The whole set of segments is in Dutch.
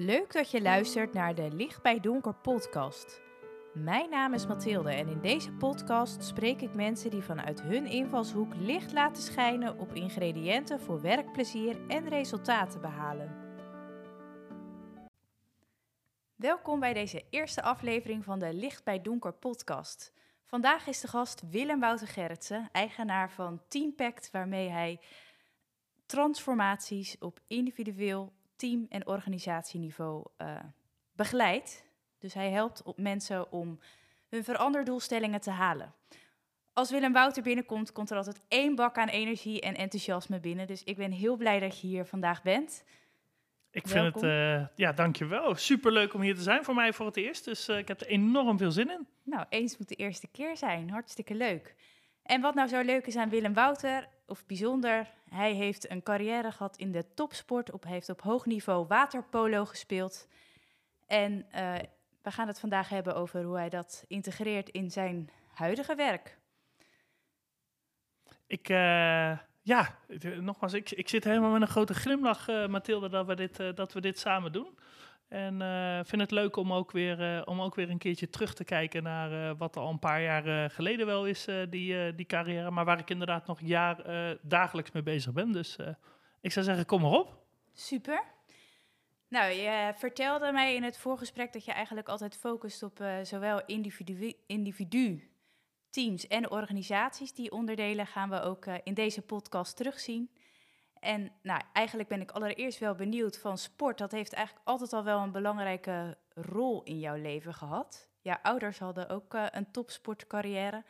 Leuk dat je luistert naar de Licht bij Donker podcast. Mijn naam is Mathilde en in deze podcast spreek ik mensen die vanuit hun invalshoek licht laten schijnen op ingrediënten voor werkplezier en resultaten behalen. Welkom bij deze eerste aflevering van de Licht bij Donker podcast. Vandaag is de gast Willem Wouter Gerritsen, eigenaar van Team Pact, waarmee hij transformaties op individueel, team- en organisatieniveau uh, begeleidt. Dus hij helpt op mensen om hun veranderdoelstellingen te halen. Als Willem Wouter binnenkomt, komt er altijd één bak aan energie en enthousiasme binnen. Dus ik ben heel blij dat je hier vandaag bent. Ik vind het, uh, ja, dankjewel. Superleuk om hier te zijn voor mij voor het eerst. Dus uh, ik heb er enorm veel zin in. Nou, eens moet de eerste keer zijn. Hartstikke leuk. En wat nou zo leuk is aan Willem Wouter, of bijzonder, hij heeft een carrière gehad in de topsport. Op, heeft op hoog niveau waterpolo gespeeld. En uh, we gaan het vandaag hebben over hoe hij dat integreert in zijn huidige werk. Ik, uh, ja, nogmaals, ik, ik zit helemaal met een grote glimlach, uh, Mathilde, dat we dit, dat we dit samen doen. En uh, vind het leuk om ook, weer, om ook weer een keertje terug te kijken naar wat er al een paar jaar geleden wel is, die, die carrière. Maar waar ik inderdaad nog jaar dagelijks mee bezig ben. Dus ik zou zeggen, kom maar op. Super. Nou, je vertelde mij in het voorgesprek dat je eigenlijk altijd focust op zowel individu, individu teams en organisaties. Die onderdelen gaan we ook uh, in deze podcast terugzien. En nou, eigenlijk ben ik allereerst wel benieuwd van sport. Dat heeft eigenlijk altijd al wel een belangrijke rol in jouw leven gehad. Jouw ouders hadden ook uh, een topsportcarrière.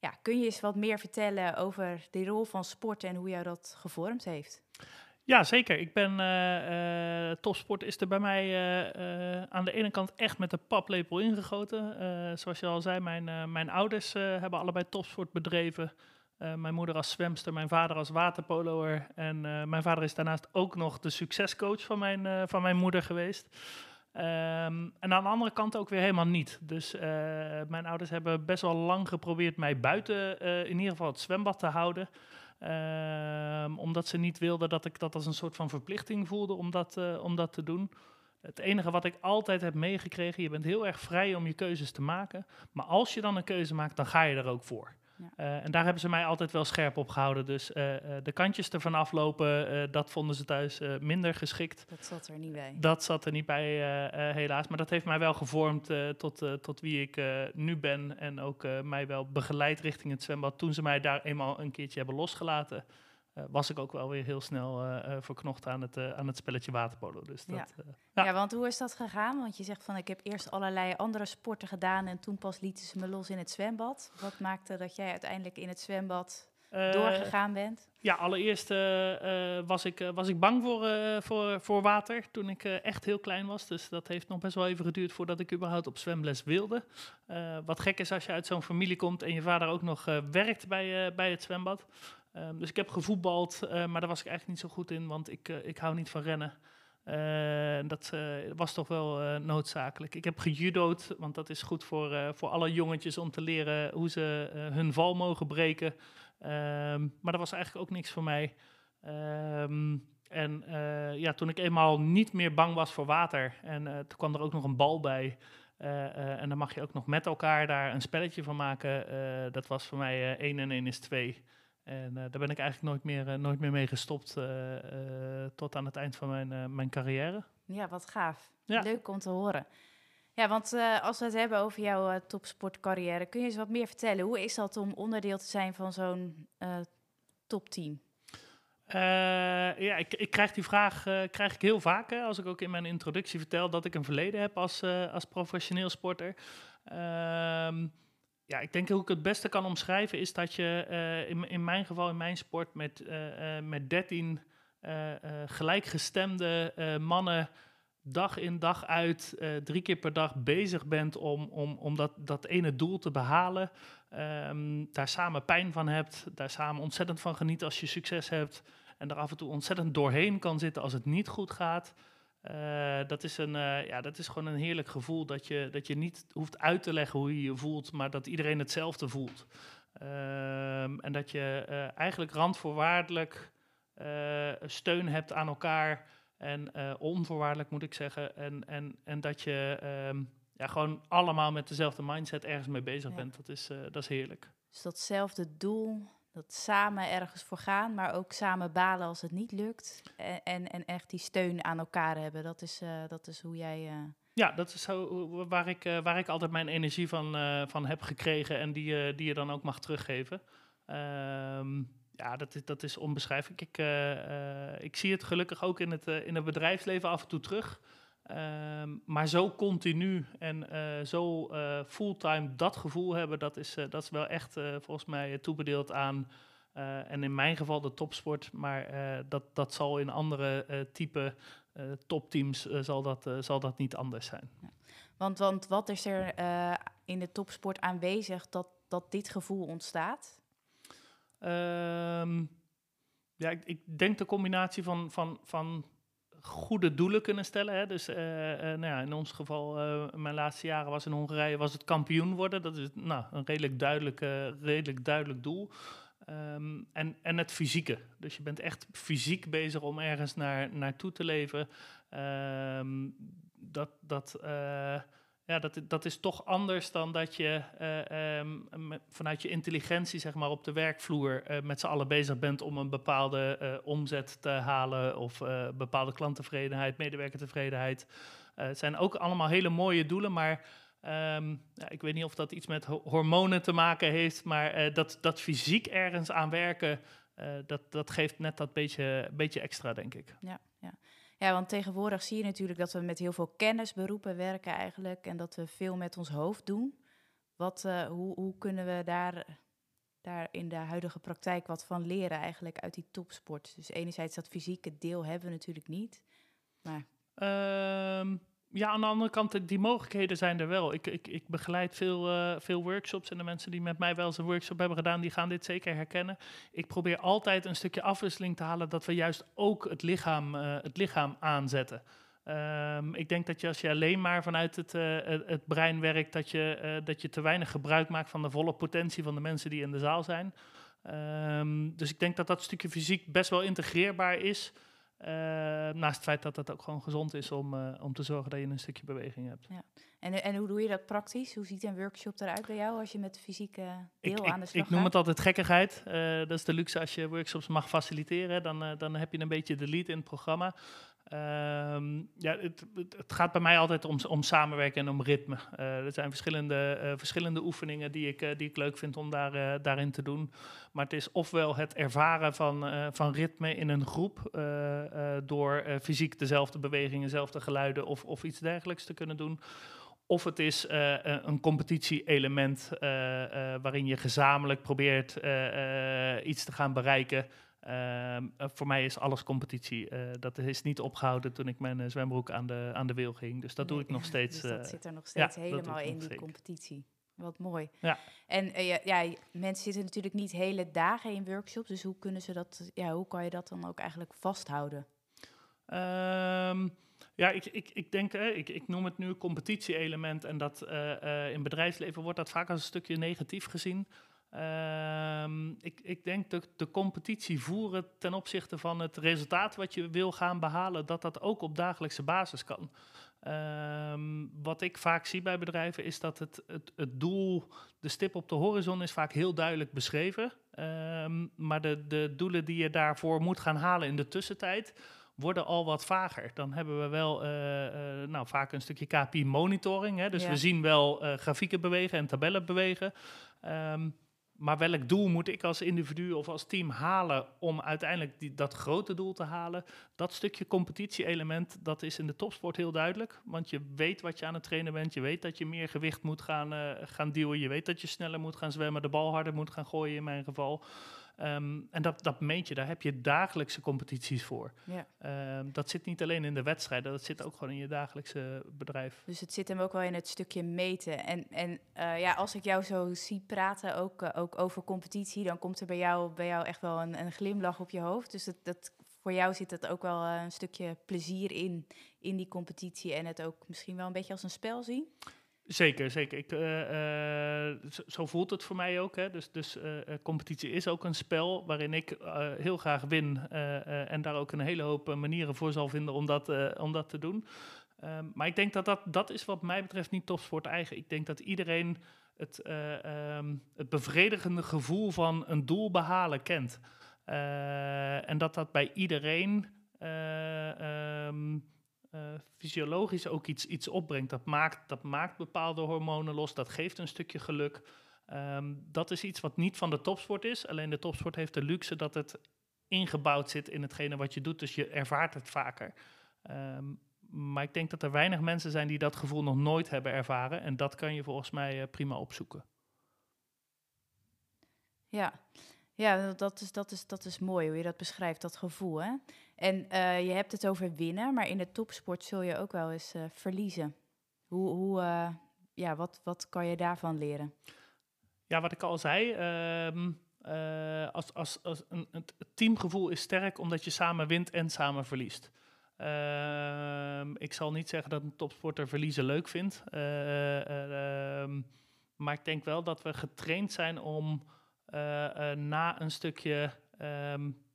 Ja, kun je eens wat meer vertellen over de rol van sport en hoe jou dat gevormd heeft? Ja, zeker. Ik ben uh, uh, topsport is er bij mij aan de ene kant echt met de paplepel ingegoten. zoals je al zei, mijn, mijn ouders hebben allebei topsport bedreven. Mijn moeder als zwemster, mijn vader als waterpoloer. En mijn vader is daarnaast ook nog de succescoach van mijn, van mijn moeder geweest. Um, en aan de andere kant ook weer helemaal niet. Dus mijn ouders hebben best wel lang geprobeerd mij buiten in ieder geval het zwembad te houden. Um, omdat ze niet wilden dat ik dat als een soort van verplichting voelde om dat, om dat te doen. Het enige wat ik altijd heb meegekregen, je bent heel erg vrij om je keuzes te maken. Maar als je dan een keuze maakt, dan ga je er ook voor. Ja. Uh, en daar hebben ze mij altijd wel scherp op gehouden. Dus uh, de kantjes ervan aflopen, dat vonden ze thuis minder geschikt. Dat zat er niet bij. Dat zat er niet bij, helaas. Maar dat heeft mij wel gevormd tot, tot wie ik nu ben. En ook mij wel begeleid richting het zwembad. Toen ze mij daar eenmaal een keertje hebben losgelaten. Uh, was ik ook wel weer heel snel uh, uh, verknocht aan het, aan het spelletje waterpolo. Dus dat, ja. ja. ja. want hoe is dat gegaan? Want je zegt van ik heb eerst allerlei andere sporten gedaan en toen pas lieten ze me los in het zwembad. Wat maakte dat jij uiteindelijk in het zwembad doorgegaan bent? Ja, allereerst was, ik, was ik bang voor, voor, voor water toen ik echt heel klein was. Dus dat heeft nog best wel even geduurd voordat ik überhaupt op zwemles wilde. wat gek is als je uit zo'n familie komt en je vader ook nog werkt bij, bij het zwembad. Um, dus ik heb gevoetbald, uh, maar daar was ik eigenlijk niet zo goed in, want ik, uh, ik hou niet van rennen. Uh, dat was toch wel noodzakelijk. Ik heb gejudo'd, want dat is goed voor, voor alle jongetjes om te leren hoe ze hun val mogen breken. Um, maar dat was eigenlijk ook niks voor mij. Um, en ja, toen ik eenmaal niet meer bang was voor water, en toen kwam er ook nog een bal bij. en dan mag je ook nog met elkaar daar een spelletje van maken. dat was voor mij 1 en 1 is 2. En uh, daar ben ik eigenlijk nooit meer, uh, nooit meer mee gestopt uh, tot aan het eind van mijn, mijn carrière. Ja, wat gaaf. Ja. Leuk om te horen. Ja, want als we het hebben over jouw topsportcarrière, kun je eens wat meer vertellen? Hoe is dat om onderdeel te zijn van zo'n topteam? ja, ik, ik, krijg die vraag krijg ik heel vaak. Hè, als ik ook in mijn introductie vertel dat ik een verleden heb als, als professioneel sporter. Ehm, ja, ik denk hoe ik het beste kan omschrijven is dat je uh, in, in mijn geval, in mijn sport, met, uh, met 13 gelijkgestemde mannen dag in dag uit, drie keer per dag bezig bent om, om, om dat, dat ene doel te behalen. Um, daar samen pijn van hebt, daar samen ontzettend van geniet als je succes hebt. En er af en toe ontzettend doorheen kan zitten als het niet goed gaat. Uh, dat, is een, uh, ja, dat is gewoon een heerlijk gevoel dat je, dat je niet hoeft uit te leggen hoe je je voelt, maar dat iedereen hetzelfde voelt. Uh, en dat je uh, eigenlijk randvoorwaardelijk steun hebt aan elkaar En onvoorwaardelijk moet ik zeggen. En, en, en dat je ehm, ja, gewoon allemaal met dezelfde mindset ergens mee bezig bent. Dat is, dat is heerlijk. Dus datzelfde doel, dat samen ergens voor gaan, maar ook samen balen als het niet lukt. En, en, en echt die steun aan elkaar hebben. Dat is, dat is hoe jij ja, dat is zo waar ik, waar ik altijd mijn energie van, van heb gekregen en die, die je dan ook mag teruggeven. Um, ja, dat is, dat is onbeschrijfelijk. Ik, ik zie het gelukkig ook in het, in het bedrijfsleven af en toe terug. Um, maar zo continu en zo fulltime dat gevoel hebben, dat is, dat is wel echt volgens mij toebedeeld aan, en in mijn geval de topsport, maar dat, dat zal in andere type topteams zal, dat, zal dat niet anders zijn. Ja. Want, want wat is er in de topsport aanwezig dat, dat dit gevoel ontstaat? Um, ja, ik, ik, denk de combinatie van, van, van goede doelen kunnen stellen. Hè. Dus nou ja, in ons geval, in mijn laatste jaren was in Hongarije, was het kampioen worden. Dat is nou, een redelijk duidelijk, redelijk duidelijk doel. Um, en, en het fysieke. Dus je bent echt fysiek bezig om ergens naar, naartoe te leven. Um, dat, dat, uh, ja, dat, dat is toch anders dan dat je uh, um, vanuit je intelligentie zeg maar, op de werkvloer uh, met z'n allen bezig bent om een bepaalde omzet te halen of bepaalde klanttevredenheid, medewerkertevredenheid. het zijn ook allemaal hele mooie doelen, maar Um, ja, ik weet niet of dat iets met hormonen te maken heeft, maar dat, dat fysiek ergens aan werken, dat, dat geeft net dat beetje, beetje extra, denk ik. Ja, ja. Ja, want tegenwoordig zie je natuurlijk dat we met heel veel kennisberoepen werken eigenlijk en dat we veel met ons hoofd doen. Wat, uh, hoe, hoe kunnen we daar, daar in de huidige praktijk wat van leren eigenlijk uit die topsport? Dus enerzijds dat fysieke deel hebben we natuurlijk niet, maar... Um, ja, aan de andere kant, die mogelijkheden zijn er wel. Ik, ik, ik begeleid veel, uh, veel workshops en de mensen die met mij wel eens een workshop hebben gedaan, die gaan dit zeker herkennen. Ik probeer altijd een stukje afwisseling te halen dat we juist ook het lichaam, uh, het lichaam aanzetten. Um, ik denk dat je als je alleen maar vanuit het, het brein werkt, dat je, dat je te weinig gebruik maakt van de volle potentie van de mensen die in de zaal zijn. Um, dus ik denk dat dat stukje fysiek best wel integreerbaar is. Uh, naast het feit dat het ook gewoon gezond is om, uh, om te zorgen dat je een stukje beweging hebt. Ja. En, en hoe doe je dat praktisch? Hoe ziet een workshop eruit bij jou als je met fysieke deel ik, aan de slag Ik noem het altijd gekkigheid. Uh, dat is de luxe als je workshops mag faciliteren. Dan, dan heb je een beetje de lead in het programma. Um, ja, het, het, gaat bij mij altijd om, om samenwerken en om ritme. Uh, er zijn verschillende, uh, verschillende oefeningen die ik, uh, die ik leuk vind om daar, daarin te doen. Maar het is ofwel het ervaren van, van ritme in een groep door fysiek dezelfde bewegingen, dezelfde geluiden of, of iets dergelijks te kunnen doen. Of het is een competitie-element waarin je gezamenlijk probeert iets te gaan bereiken. Uh, voor mij is alles competitie. Uh, dat is niet opgehouden toen ik mijn uh, zwembroek aan de, aan de wiel ging. Dus dat nee, doe ik nog steeds. Dus dat zit er nog steeds ja, helemaal in, die zeker. competitie. Wat mooi. Ja. En ja, ja, mensen zitten natuurlijk niet hele dagen in workshops. Dus hoe kunnen ze dat, ja, hoe kan je dat dan ook eigenlijk vasthouden? Um, ja, ik, ik, ik denk, hè, ik, ik noem het nu competitie-element. En dat in bedrijfsleven wordt dat vaak als een stukje negatief gezien. Um, ik, ik, denk dat de competitie voeren ten opzichte van het resultaat wat je wil gaan behalen, dat dat ook op dagelijkse basis kan. Um, wat ik vaak zie bij bedrijven is dat het, het, het, doel, de stip op de horizon, is vaak heel duidelijk beschreven. Um, maar de, de doelen die je daarvoor moet gaan halen in de tussentijd, worden al wat vager. Dan hebben we wel uh, uh, nou, vaak een stukje KPI-monitoring. Dus ja. we zien wel uh, grafieken bewegen en tabellen bewegen. Um, maar welk doel moet ik als individu of als team halen om uiteindelijk die, dat grote doel te halen? Dat stukje competitie-element, dat is in de topsport heel duidelijk. Want je weet wat je aan het trainen bent. Je weet dat je meer gewicht moet gaan, uh, gaan duwen. Je weet dat je sneller moet gaan zwemmen, de bal harder moet gaan gooien in mijn geval. Um, en dat, dat meet je, daar heb je dagelijkse competities voor. Ja. Um, dat zit niet alleen in de wedstrijden, dat zit ook gewoon in je dagelijkse bedrijf. Dus het zit hem ook wel in het stukje meten. En, en uh, ja, als ik jou zo zie praten, ook, uh, ook over competitie, dan komt er bij jou, bij jou echt wel een, een glimlach op je hoofd. Dus dat, dat, voor jou zit het ook wel uh, een stukje plezier in, in die competitie en het ook misschien wel een beetje als een spel zien? Zeker, zeker. Ik, uh, zo, zo, voelt het voor mij ook. Hè. Dus, dus uh, competitie is ook een spel waarin ik heel graag win. en daar ook een hele hoop manieren voor zal vinden om dat, om dat te doen. Um, maar ik denk dat, dat dat is wat mij betreft niet topsport eigen. Ik denk dat iedereen het, um, het bevredigende gevoel van een doel behalen kent. en dat dat bij iedereen fysiologisch ook iets, iets opbrengt. Dat maakt, dat maakt bepaalde hormonen los, dat geeft een stukje geluk. Um, dat is iets wat niet van de topsport is. Alleen de topsport heeft de luxe dat het ingebouwd zit in hetgene wat je doet. Dus je ervaart het vaker. Um, maar ik denk dat er weinig mensen zijn die dat gevoel nog nooit hebben ervaren. En dat kan je volgens mij uh, prima opzoeken. Ja, ja, dat is, dat, is, dat is mooi hoe je dat beschrijft, dat gevoel. Hè? En uh, je hebt het over winnen, maar in de topsport zul je ook wel eens uh, verliezen. Hoe, hoe, uh, ja, wat, wat kan je daarvan leren? Ja, wat ik al zei, ehm, als, als, als een, het teamgevoel is sterk omdat je samen wint en samen verliest. Ehm, ik zal niet zeggen dat een topsporter verliezen leuk vindt, ehm, maar ik denk wel dat we getraind zijn om na een stukje um,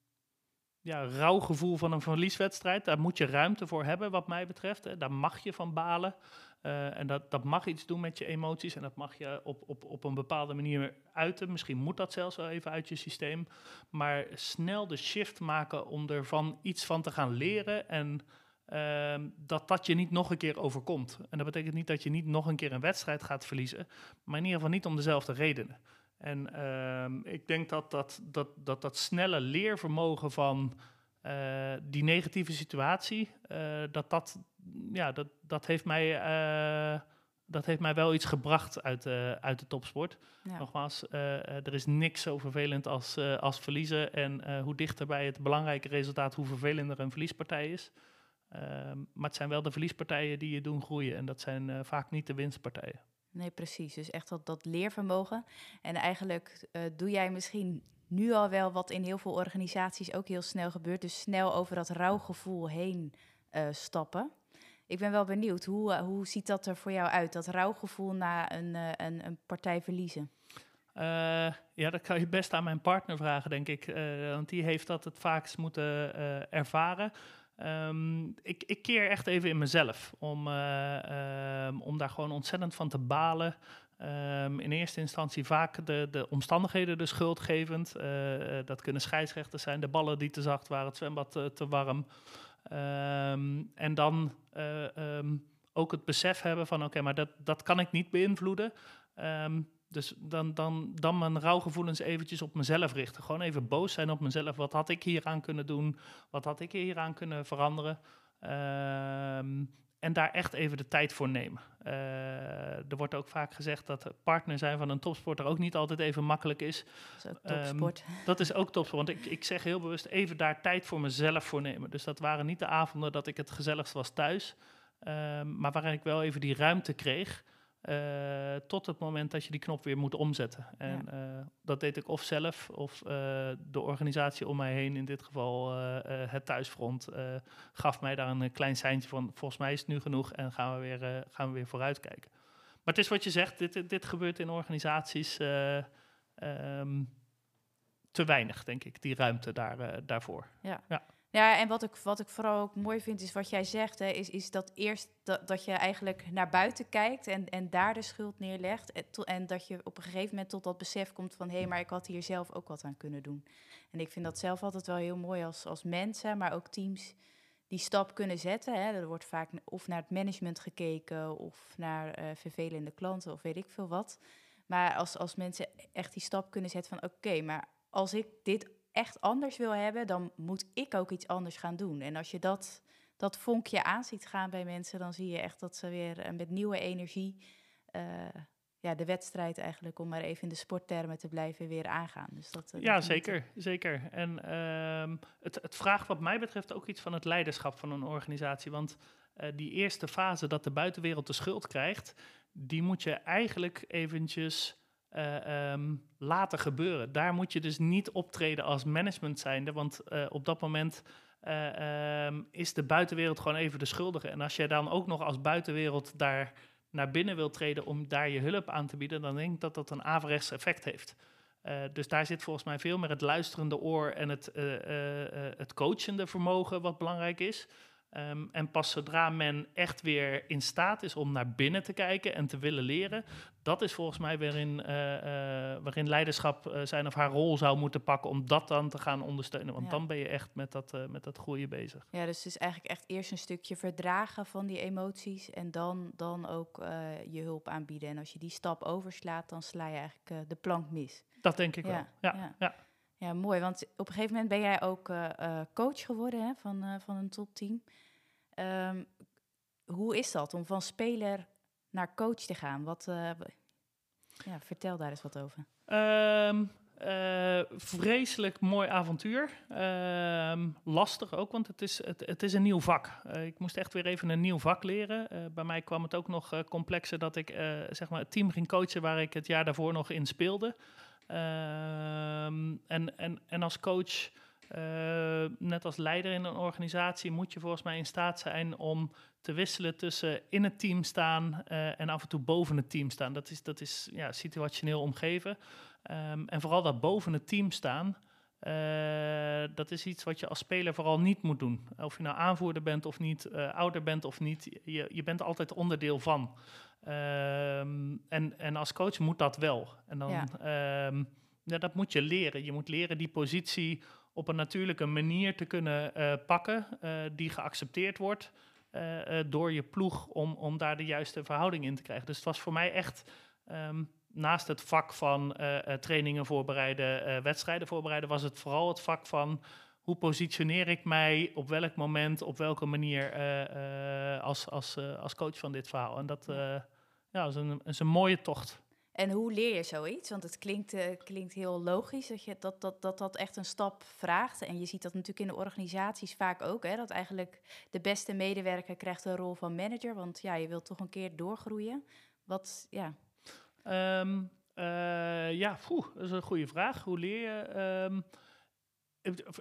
ja, rauw gevoel van een verlieswedstrijd, daar moet je ruimte voor hebben, wat mij betreft. Hè. Daar mag je van balen. Uh, en dat, dat mag iets doen met je emoties en dat mag je op, op, op een bepaalde manier uiten. Misschien moet dat zelfs wel even uit je systeem. Maar snel de shift maken om ervan iets van te gaan leren en uh, dat dat je niet nog een keer overkomt. En dat betekent niet dat je niet nog een keer een wedstrijd gaat verliezen, maar in ieder geval niet om dezelfde redenen. En uh, ik denk dat dat, dat, dat dat snelle leervermogen van uh, die negatieve situatie, uh, dat, dat, ja, dat, dat, heeft mij, uh, dat heeft mij wel iets gebracht uit, uit de topsport. Ja. Nogmaals, er is niks zo vervelend als, als verliezen. En hoe dichter bij het belangrijke resultaat, hoe vervelender een verliespartij is. Ehm, maar het zijn wel de verliespartijen die je doen groeien. En dat zijn vaak niet de winstpartijen. Nee, precies. Dus echt dat, dat leervermogen. En eigenlijk uh, doe jij misschien nu al wel wat in heel veel organisaties ook heel snel gebeurt. Dus snel over dat rouwgevoel heen uh, stappen. Ik ben wel benieuwd, hoe, uh, hoe ziet dat er voor jou uit? Dat rouwgevoel na een, een, een partij verliezen? ja, dat kan je best aan mijn partner vragen, denk ik. want die heeft dat het vaakst moeten ervaren. Um, ik, ik, keer echt even in mezelf om, uh, um, om daar gewoon ontzettend van te balen. Um, in eerste instantie vaak de, de omstandigheden de schuld gevend. Uh, dat kunnen scheidsrechters zijn, de ballen die te zacht waren, het zwembad te, warm. en dan ook het besef hebben van oké, maar dat, dat kan ik niet beïnvloeden. Dus dan, dan, dan mijn rouwgevoelens eventjes op mezelf richten. Gewoon even boos zijn op mezelf. Wat had ik hieraan kunnen doen? Wat had ik hieraan kunnen veranderen? Um, en daar echt even de tijd voor nemen. Uh, er wordt ook vaak gezegd dat partner zijn van een topsporter ook niet altijd even makkelijk is. Dat is ook topsport. Um, dat is ook topsport. Want ik, ik zeg heel bewust even daar tijd voor mezelf voor nemen. Dus dat waren niet de avonden dat ik het gezelligst was thuis. Um, maar waarin ik wel even die ruimte kreeg. Uh, tot het moment dat je die knop weer moet omzetten. En ja. uh, dat deed ik of zelf of uh, de organisatie om mij heen, in dit geval het thuisfront, gaf mij daar een klein seintje van, volgens mij is het nu genoeg en gaan we weer, gaan we weer vooruitkijken. Maar het is wat je zegt, dit, dit gebeurt in organisaties um, te weinig, denk ik, die ruimte daar, daarvoor. Ja. ja. Ja, en wat ik, wat ik vooral ook mooi vind, is wat jij zegt, hè, is, is dat eerst dat, dat je eigenlijk naar buiten kijkt en, en daar de schuld neerlegt. En, to, en dat je op een gegeven moment tot dat besef komt van hé, hey, maar ik had hier zelf ook wat aan kunnen doen. En ik vind dat zelf altijd wel heel mooi als, als mensen, maar ook teams die stap kunnen zetten. Hè. Er wordt vaak of naar het management gekeken of naar uh, vervelende klanten of weet ik veel wat. Maar als, als mensen echt die stap kunnen zetten van oké, maar als ik dit echt anders wil hebben, dan moet ik ook iets anders gaan doen. En als je dat, dat vonkje aan ziet gaan bij mensen, dan zie je echt dat ze weer uh, met nieuwe energie uh, ja, de wedstrijd eigenlijk, om maar even in de sporttermen te blijven, weer aangaan. Dus dat, uh, ja, zeker, zeker. En ehm, het, het vraagt wat mij betreft ook iets van het leiderschap van een organisatie. Want die eerste fase dat de buitenwereld de schuld krijgt, die moet je eigenlijk eventjes uh, laten gebeuren. Daar moet je dus niet optreden als management zijnde, want uh, op dat moment uh, um, is de buitenwereld gewoon even de schuldige. En als jij dan ook nog als buitenwereld daar naar binnen wil treden om daar je hulp aan te bieden, dan denk ik dat dat een averechts effect heeft. Dus daar zit volgens mij veel meer het luisterende oor en het, het coachende vermogen wat belangrijk is. Um, en pas zodra men echt weer in staat is om naar binnen te kijken en te willen leren, dat is volgens mij waarin, uh, uh, waarin leiderschap uh, zijn of haar rol zou moeten pakken om dat dan te gaan ondersteunen. Want Ja. dan ben je echt met dat, met dat groeien bezig. Ja, dus het is eigenlijk echt eerst een stukje verdragen van die emoties en dan, dan ook eh, je hulp aanbieden. En als je die stap overslaat, dan sla je eigenlijk eh, de plank mis. Dat denk ik Ja, wel. Ja, ja. ja. Ja, mooi. Want op een gegeven moment ben jij ook eh, eh, coach geworden hè, van, eh, van een topteam. Ehm, hoe is dat om van speler naar coach te gaan? Wat, ja, vertel daar eens wat over. Ehm, eh, vreselijk mooi avontuur. Ehm, lastig ook, want het is, het, het is een nieuw vak. Ik moest echt weer even een nieuw vak leren. Bij mij kwam het ook nog complexer dat ik zeg maar het team ging coachen waar ik het jaar daarvoor nog in speelde. Ehm, en, en, en als coach, eh, net als leider in een organisatie, moet je volgens mij in staat zijn om te wisselen tussen in het team staan eh, en af en toe boven het team staan. Dat is, dat is ja, situationeel omgeven. Ehm, en vooral dat boven het team staan, eh, dat is iets wat je als speler vooral niet moet doen. Of je nou aanvoerder bent of niet, ouder bent of niet, je, je bent altijd onderdeel van. Ehm, en, en als coach moet dat wel. En dan, Ja. ehm, ja, dat moet je leren. Je moet leren die positie op een natuurlijke manier te kunnen eh, pakken, eh, die geaccepteerd wordt eh, door je ploeg om, om daar de juiste verhouding in te krijgen. Dus het was voor mij echt ehm, naast het vak van trainingen voorbereiden, wedstrijden voorbereiden, was het vooral het vak van hoe positioneer ik mij op welk moment, op welke manier als, als, als coach van dit verhaal. En dat ja, is, een, is een mooie tocht. En hoe leer je zoiets? Want het klinkt, eh, klinkt heel logisch dat, je, dat, dat, dat dat echt een stap vraagt. En je ziet dat natuurlijk in de organisaties vaak ook. Hè, dat eigenlijk de beste medewerker krijgt een rol van manager. Want ja, je wilt toch een keer doorgroeien. Wat, ja, Ehm, eh, ja, poeh, dat is een goede vraag. Hoe leer je? Ehm,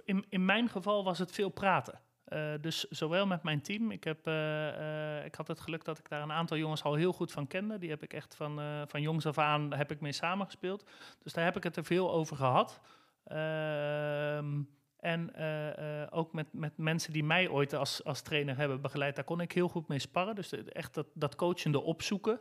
in, in mijn geval was het veel praten. Eh, dus zowel met mijn team. Ik, heb, eh, eh, ik had het geluk dat ik daar een aantal jongens al heel goed van kende. Die heb ik echt van, van jongs af aan heb ik mee samengespeeld. Dus daar heb ik het er veel over gehad. Ehm, en ook met, met mensen die mij ooit als, als trainer hebben begeleid, daar kon ik heel goed mee sparren. Dus echt dat, dat coachende opzoeken.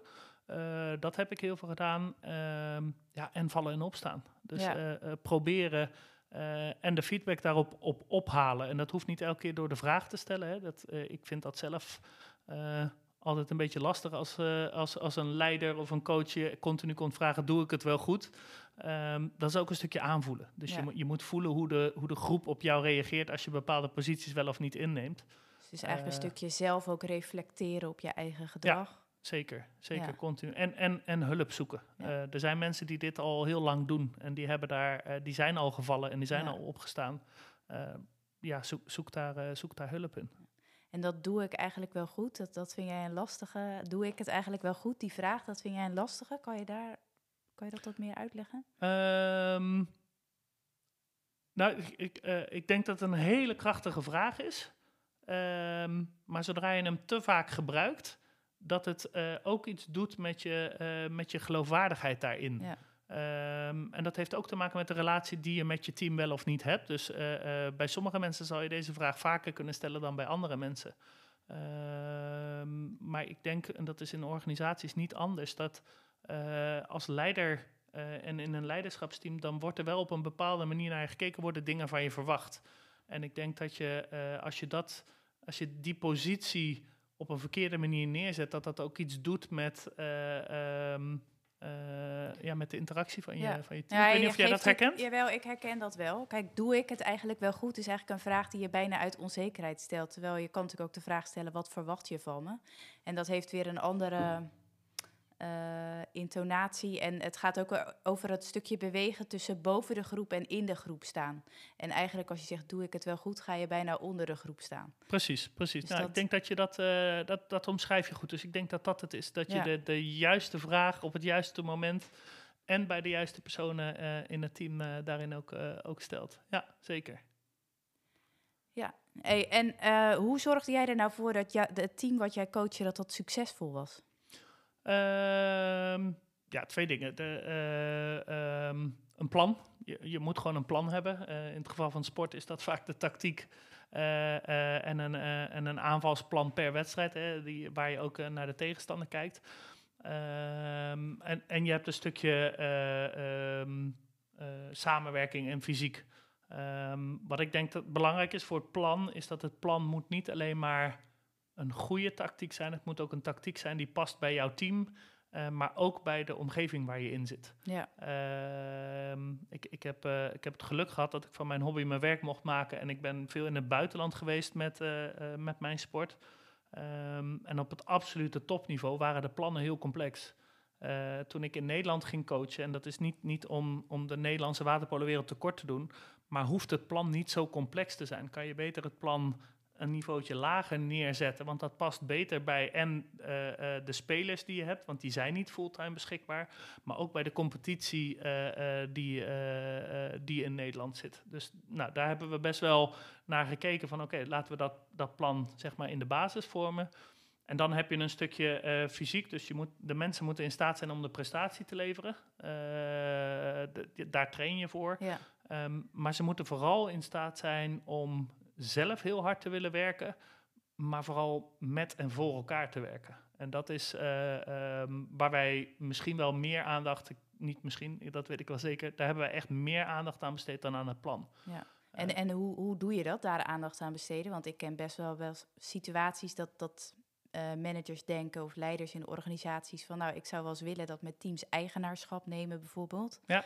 Dat heb ik heel veel gedaan. Ehm, ja, en vallen en opstaan. Dus Ja. proberen eh, en de feedback daarop op ophalen. En dat hoeft niet elke keer door de vraag te stellen. Hè. Dat, eh, ik vind dat zelf eh, altijd een beetje lastig als, als, als een leider of een coach je continu komt vragen: doe ik het wel goed? Ehm, dat is ook een stukje aanvoelen. Dus Ja. je, moet- je moet voelen hoe de, hoe de groep op jou reageert als je bepaalde posities wel of niet inneemt. dus eigenlijk een stukje zelf ook reflecteren op je eigen gedrag. Zeker, zeker Ja. continu. En, en, en hulp zoeken. Ja. Eh, er zijn mensen die dit al heel lang doen en die, hebben daar, eh, die zijn al gevallen en die zijn Ja. al opgestaan. Eh, ja, zoek, zoek, daar, zoek daar hulp in. En dat doe ik eigenlijk wel goed. Dat, dat vind jij een lastige. Doe ik het eigenlijk wel goed? Die vraag, dat vind jij een lastige. Kan je, daar, kan je dat wat meer uitleggen? Ehm, nou, ik, ik, ik denk dat het een hele krachtige vraag is. Ehm, maar zodra je hem te vaak gebruikt, dat het eh, ook iets doet met je, eh, met je geloofwaardigheid daarin. Ja. Ehm, en dat heeft ook te maken met de relatie die je met je team wel of niet hebt. Dus eh, bij sommige mensen zal je deze vraag vaker kunnen stellen dan bij andere mensen. Ehm, maar ik denk, en dat is in organisaties niet anders, dat als leider en in een leiderschapsteam, dan wordt er wel op een bepaalde manier naar gekeken, worden dingen van je verwacht. En ik denk dat je, als je dat, als je die positie op een verkeerde manier neerzet, dat dat ook iets doet met, eh, ehm, eh, ja, met de interactie van je, Ja. van je team. ik weet niet of jij dat geeft het- herkent. Jawel, ik herken dat wel. Kijk, doe ik het eigenlijk wel goed? Is eigenlijk een vraag die je bijna uit onzekerheid stelt. Terwijl je kan natuurlijk ook de vraag stellen, wat verwacht je van me? En dat heeft weer een andere intonatie. En het gaat ook o- over het stukje bewegen tussen boven de groep en in de groep staan. En eigenlijk als je zegt, doe ik het wel goed, ga je bijna onder de groep staan. Precies, precies. Dus nou, dat- Ik denk dat je dat, eh, dat, dat omschrijf je goed. Dus ik denk dat dat het is. Dat je Ja. de, de juiste vraag op het juiste moment en bij de juiste personen eh, in het team eh, daarin ook, eh, ook stelt. Ja, zeker. Hey, en eh, hoe zorgde jij er nou voor dat ja, het team wat jij coachte, dat dat succesvol was? Ehm, ja, twee dingen. Eh, ehm, een plan. Je, je, moet gewoon een plan hebben. Uh, in het geval van sport is dat vaak de tactiek uh, en, een, en een aanvalsplan per wedstrijd, hè, die, waar je ook naar de tegenstander kijkt. Um, en, en je hebt een stukje samenwerking en fysiek. Wat ik denk dat belangrijk is voor het plan, is dat het plan moet niet alleen maar een goede tactiek zijn. Het moet ook een tactiek zijn die past bij jouw team. Uh, maar ook bij de omgeving waar je in zit. Ja. Uh, ik, ik, heb, uh, ik heb het geluk gehad dat ik van mijn hobby mijn werk mocht maken. En ik ben veel in het buitenland geweest met, uh, met mijn sport. Um, en op het absolute topniveau waren de plannen heel complex. toen ik in Nederland ging coachen, en dat is niet, niet om, om de Nederlandse waterpolenwereld tekort te doen, maar hoeft het plan niet zo complex te zijn. Kan je beter het plan een niveautje lager neerzetten. Want dat past beter bij en uh, uh, de spelers die je hebt, want die zijn niet fulltime beschikbaar. Maar ook bij de competitie uh, die, die in Nederland zit. Dus nou, daar hebben we best wel naar gekeken van oké, okay, laten we dat, dat plan zeg maar in de basis vormen. En dan heb je een stukje fysiek, dus je moet, de mensen moeten in staat zijn om de prestatie te leveren. De, daar train je voor. Ja. Um, maar ze moeten vooral in staat zijn om zelf heel hard te willen werken, maar vooral met en voor elkaar te werken. En dat is uh, um, waar wij misschien wel meer aandacht, niet misschien, dat weet ik wel zeker, daar hebben wij echt meer aandacht aan besteed dan aan het plan. Ja. En, uh, en hoe, hoe doe je dat, daar aandacht aan besteden? Want ik ken best wel wel situaties dat, dat uh, managers denken of leiders in organisaties van, nou, ik zou wel eens willen dat met teams eigenaarschap nemen bijvoorbeeld. Ja.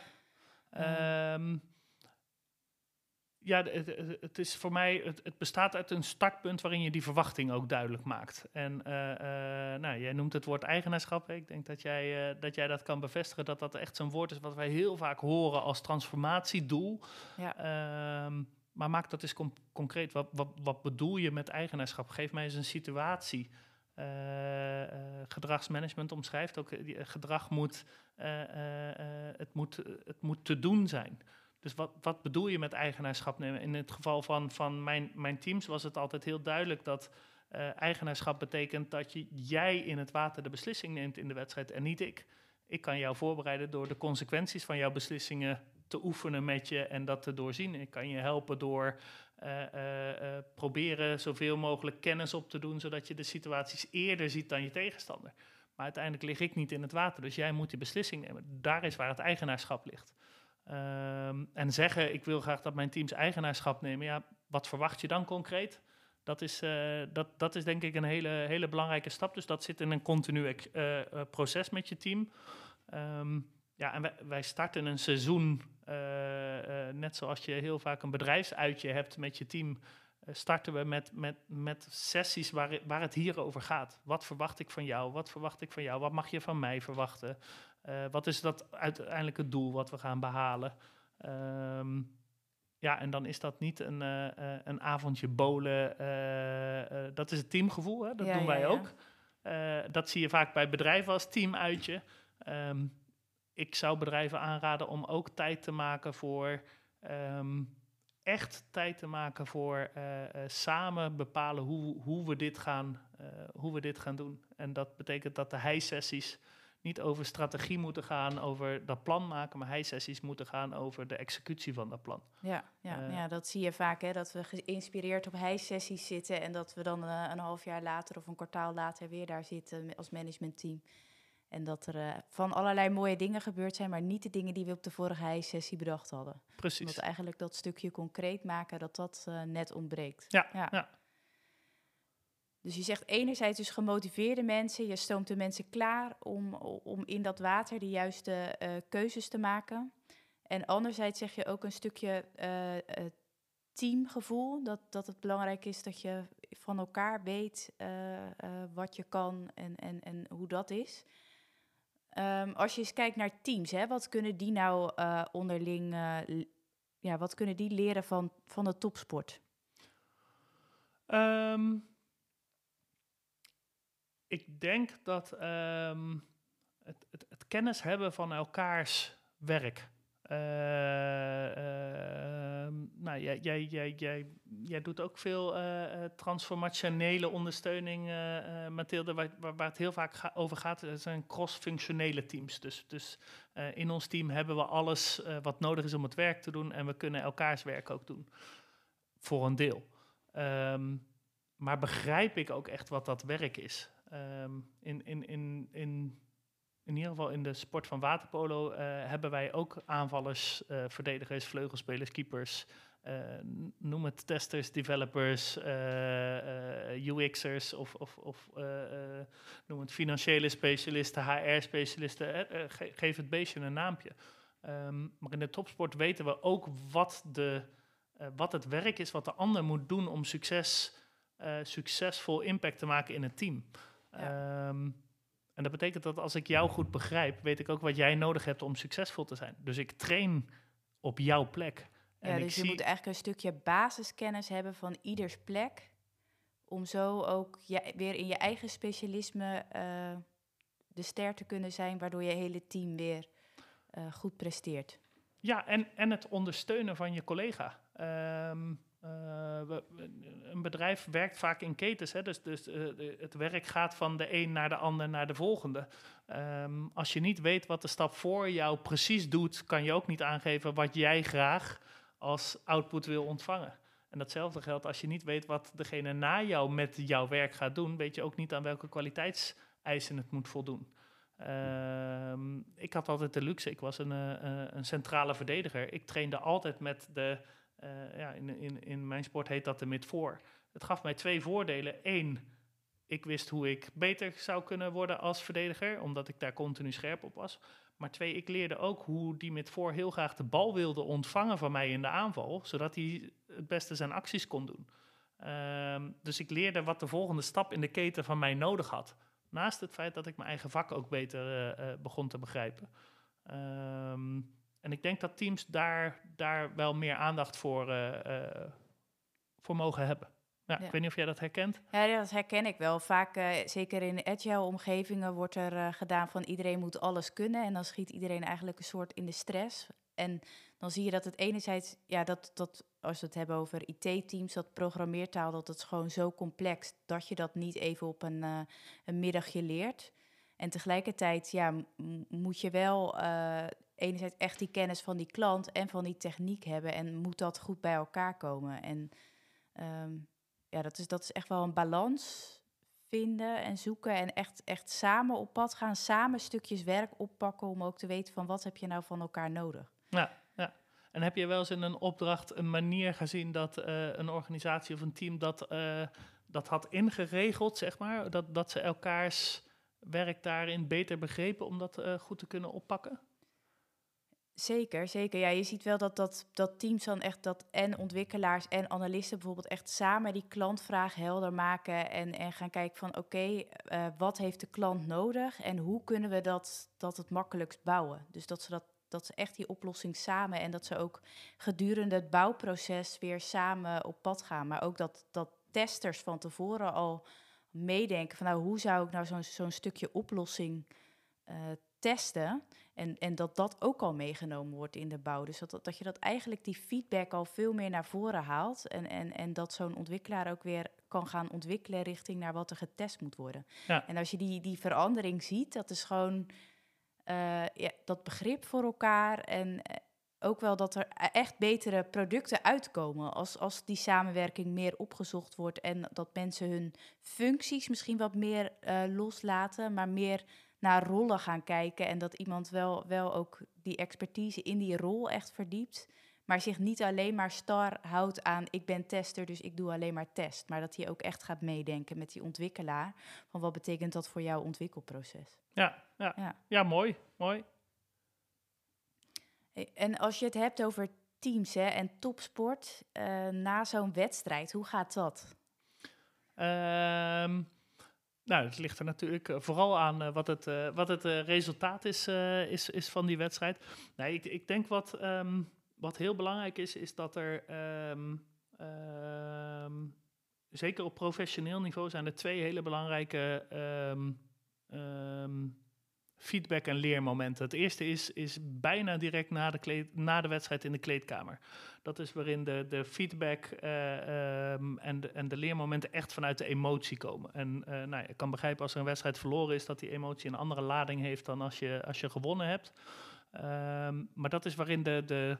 Um, ja, het, het, is voor mij, het, het, bestaat uit een startpunt waarin je die verwachting ook duidelijk maakt. En uh, uh, nou, jij noemt het woord eigenaarschap. Ik denk dat jij, uh, dat jij dat kan bevestigen, dat dat echt zo'n woord is wat wij heel vaak horen als transformatiedoel. Ja. Ehm, maar maak dat eens concreet. Wat, wat, wat bedoel je met eigenaarschap? Geef mij eens een situatie. gedragsmanagement omschrijft ook, gedrag moet, het moet, het moet te doen zijn. Dus wat, wat bedoel je met eigenaarschap nemen? In het geval van, van mijn, mijn teams was het altijd heel duidelijk dat uh, eigenaarschap betekent dat jij in het water de beslissing neemt in de wedstrijd en niet ik. Ik kan jou voorbereiden door de consequenties van jouw beslissingen te oefenen met je en dat te doorzien. Ik kan je helpen door uh, uh, proberen zoveel mogelijk kennis op te doen, zodat je de situaties eerder ziet dan je tegenstander. Maar uiteindelijk lig ik niet in het water, dus jij moet die beslissing nemen. Daar is waar het eigenaarschap ligt. Um, en zeggen, ik wil graag dat mijn teams eigenaarschap nemen. Ja, wat verwacht je dan concreet? Dat is, uh, dat, dat is denk ik een hele, hele belangrijke stap. Dus dat zit in een continu uh, proces met je team. Um, ja, en wij, wij, starten een seizoen, net zoals je heel vaak een bedrijfsuitje hebt met je team, starten we met, met, met sessies waar, waar het hier over gaat. Wat verwacht ik van jou? Wat verwacht ik van jou? Wat mag je van mij verwachten? Uh, wat is dat uiteindelijk het doel wat we gaan behalen? Um, ja, en dan is dat niet een, uh, een avondje bolen. Dat is het teamgevoel, hè? dat ja, doen wij ja, ook. dat zie je vaak bij bedrijven als teamuitje. Um, ik zou bedrijven aanraden om ook tijd te maken voor... Um, echt tijd te maken voor samen bepalen hoe, hoe, we dit gaan, hoe we dit gaan doen. En dat betekent dat de high-sessies niet over strategie moeten gaan, over dat plan maken, maar hij-sessies moeten gaan over de executie van dat plan. Ja, ja, uh, ja dat zie je vaak, hè, dat we geïnspireerd op hij-sessies zitten en dat we dan uh, een half jaar later of een kwartaal later weer daar zitten als managementteam. En dat er uh, van allerlei mooie dingen gebeurd zijn, maar niet de dingen die we op de vorige hij-sessie bedacht hadden. Precies. Dat eigenlijk dat stukje concreet maken, dat dat net ontbreekt. ja. ja. ja. Dus je zegt enerzijds dus gemotiveerde mensen, je stoomt de mensen klaar om, om in dat water de juiste uh, keuzes te maken. En anderzijds zeg je ook een stukje uh, teamgevoel, dat, dat het belangrijk is dat je van elkaar weet wat je kan en, en, en hoe dat is. Um, als je eens kijkt naar teams, hè, wat kunnen die nou onderling, ja, wat kunnen die leren van, van de topsport? Um ik denk dat um, het, het, kennis hebben van elkaars werk. Uh, Ehm, nou, jij, jij, jij, jij, doet ook veel uh, transformationele ondersteuning, Mathilde, waar, waar, het heel vaak over gaat. Zijn cross-functionele teams. Dus, dus in ons team hebben we alles wat nodig is om het werk te doen en we kunnen elkaars werk ook doen. Voor een deel. Um, maar begrijp ik ook echt wat dat werk is? Um, in, in, in, in in ieder geval in de sport van waterpolo uh, hebben wij ook aanvallers, uh, verdedigers, vleugelspelers, keepers. Uh, noem het testers, developers, UX'ers of, of, of noem het financiële specialisten, HR-specialisten. Ge geef het beestje een naampje. Um, maar in de topsport weten we ook wat, de, wat het werk is wat de ander moet doen om succes, succesvol impact te maken in het team. Ja. Um, en dat betekent dat als ik jou goed begrijp, weet ik ook wat jij nodig hebt om succesvol te zijn. Dus ik train op jouw plek. En ja, dus je moet eigenlijk een stukje basiskennis hebben van ieders plek. Om zo ook je, weer in je eigen specialisme uh, de ster te kunnen zijn, waardoor je hele team weer uh, goed presteert. Ja, en, en het ondersteunen van je collega. Um, uh, een bedrijf werkt vaak in ketens, hè? dus, dus uh, het werk gaat van de een naar de ander naar de volgende. Um, als je niet weet wat de stap voor jou precies doet, kan je ook niet aangeven wat jij graag als output wil ontvangen. En datzelfde geldt als je niet weet wat degene na jou met jouw werk gaat doen, weet je ook niet aan welke kwaliteitseisen het moet voldoen. Um, ik had altijd de luxe, ik was een, uh, een centrale verdediger. Ik trainde altijd met de uh, ja, in, in, in mijn sport heet dat de mid-voor. Het gaf mij twee voordelen. Eén, ik wist hoe ik beter zou kunnen worden als verdediger, omdat ik daar continu scherp op was. Maar twee, ik leerde ook hoe die met voor heel graag de bal wilde ontvangen van mij in de aanval, zodat hij het beste zijn acties kon doen. Um, dus ik leerde wat de volgende stap in de keten van mij nodig had. Naast het feit dat ik mijn eigen vak ook beter uh, uh, begon te begrijpen. Um, en ik denk dat teams daar, daar wel meer aandacht voor, uh, uh, voor mogen hebben. Ja, Ik weet niet of jij dat herkent. Ja, dat herken ik wel. Vaak, uh, zeker in agile omgevingen, wordt er gedaan van iedereen moet alles kunnen. En dan schiet iedereen eigenlijk een soort in de stress. En dan zie je dat het enerzijds, ja, dat, dat als we het hebben over IT-teams, dat programmeertaal, dat het gewoon zo complex dat je dat niet even op een, een middagje leert. En tegelijkertijd ja, moet je wel enerzijds echt die kennis van die klant en van die techniek hebben. En moet dat goed bij elkaar komen. En um, ja, dat is, dat is echt wel een balans vinden en zoeken. En echt, echt samen op pad gaan, samen stukjes werk oppakken om ook te weten van wat heb je nou van elkaar nodig. Ja, ja. En heb je wel eens in een opdracht een manier gezien dat uh, een organisatie of een team dat, uh, dat had ingeregeld, zeg maar? Dat, dat ze elkaars werk daarin beter begrepen om dat uh, goed te kunnen oppakken? Zeker, zeker. Ja, je ziet wel dat, dat, dat teams dan echt dat en ontwikkelaars en analisten bijvoorbeeld echt samen die klantvraag helder maken en, en gaan kijken van oké, uh, wat heeft de klant nodig en hoe kunnen we dat, dat het makkelijkst bouwen. Dus dat ze, dat, dat ze echt die oplossing samen en dat ze ook gedurende het bouwproces weer samen op pad gaan. Maar ook dat, dat testers van tevoren al meedenken van nou hoe zou ik nou zo'n zo'n stukje oplossing uh, testen. En, en dat dat ook al meegenomen wordt in de bouw. Dus dat, dat je dat eigenlijk die feedback al veel meer naar voren haalt. En, en, en dat zo'n ontwikkelaar ook weer kan gaan ontwikkelen richting naar wat er getest moet worden. Ja. En als je die, die verandering ziet, dat is gewoon uh, ja, dat begrip voor elkaar. En eh, ook wel dat er echt betere producten uitkomen. Als, als die samenwerking meer opgezocht wordt en dat mensen hun functies misschien wat meer uh, loslaten, maar meer naar rollen gaan kijken. En dat iemand wel, wel ook die expertise in die rol echt verdiept. Maar zich niet alleen maar star houdt aan ik ben tester, dus ik doe alleen maar test. Maar dat hij ook echt gaat meedenken met die ontwikkelaar. Van wat betekent dat voor jouw ontwikkelproces? Ja, ja. ja. ja mooi, mooi. En als je het hebt over teams hè, en topsport uh, na zo'n wedstrijd, hoe gaat dat? Um, nou, het ligt er natuurlijk eh, vooral aan uh, wat het, wat het resultaat is, is, is van die wedstrijd. Nee, ik, ik denk wat, um, wat heel belangrijk is, is dat er um, zeker op professioneel niveau zijn er twee hele belangrijke feedback- en leermomenten. Het eerste is, is bijna direct na de, na de wedstrijd in de kleedkamer. Dat is waarin de, de feedback eh, ehm, en, de, en de leermomenten echt vanuit de emotie komen. En uh, nou, je kan begrijpen als er een wedstrijd verloren is, dat die emotie een andere lading heeft dan als je, als je gewonnen hebt. Ehm, maar dat is waarin de, de,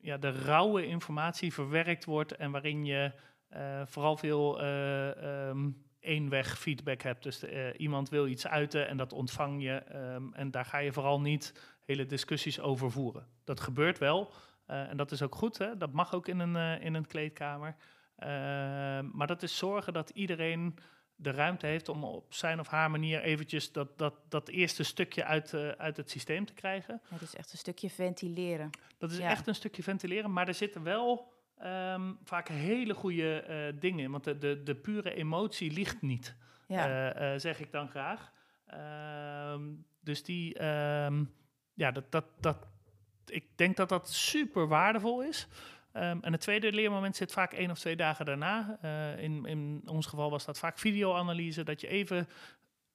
ja, de rauwe informatie verwerkt wordt en waarin je uh, vooral veel um, eenweg feedback hebt. Dus uh, iemand wil iets uiten en dat ontvang je. Um, en daar ga je vooral niet hele discussies over voeren. Dat gebeurt wel uh, en dat is ook goed. Hè? Dat mag ook in een, in een kleedkamer. maar dat is zorgen dat iedereen de ruimte heeft om op zijn of haar manier eventjes dat, dat, dat eerste stukje uit, uh, uit het systeem te krijgen. Dat is echt een stukje ventileren. Dat is ja. echt een stukje ventileren, maar er zitten wel um, vaak hele goede uh, dingen in. Want de, de, de pure emotie ligt niet, ja. uh, zeg ik dan graag. Um, dus die, um, ja, dat, dat, dat, ik denk dat dat super waardevol is. Um, en het tweede leermoment zit vaak één of twee dagen daarna. Uh, in, in ons geval was dat vaak videoanalyse, dat je even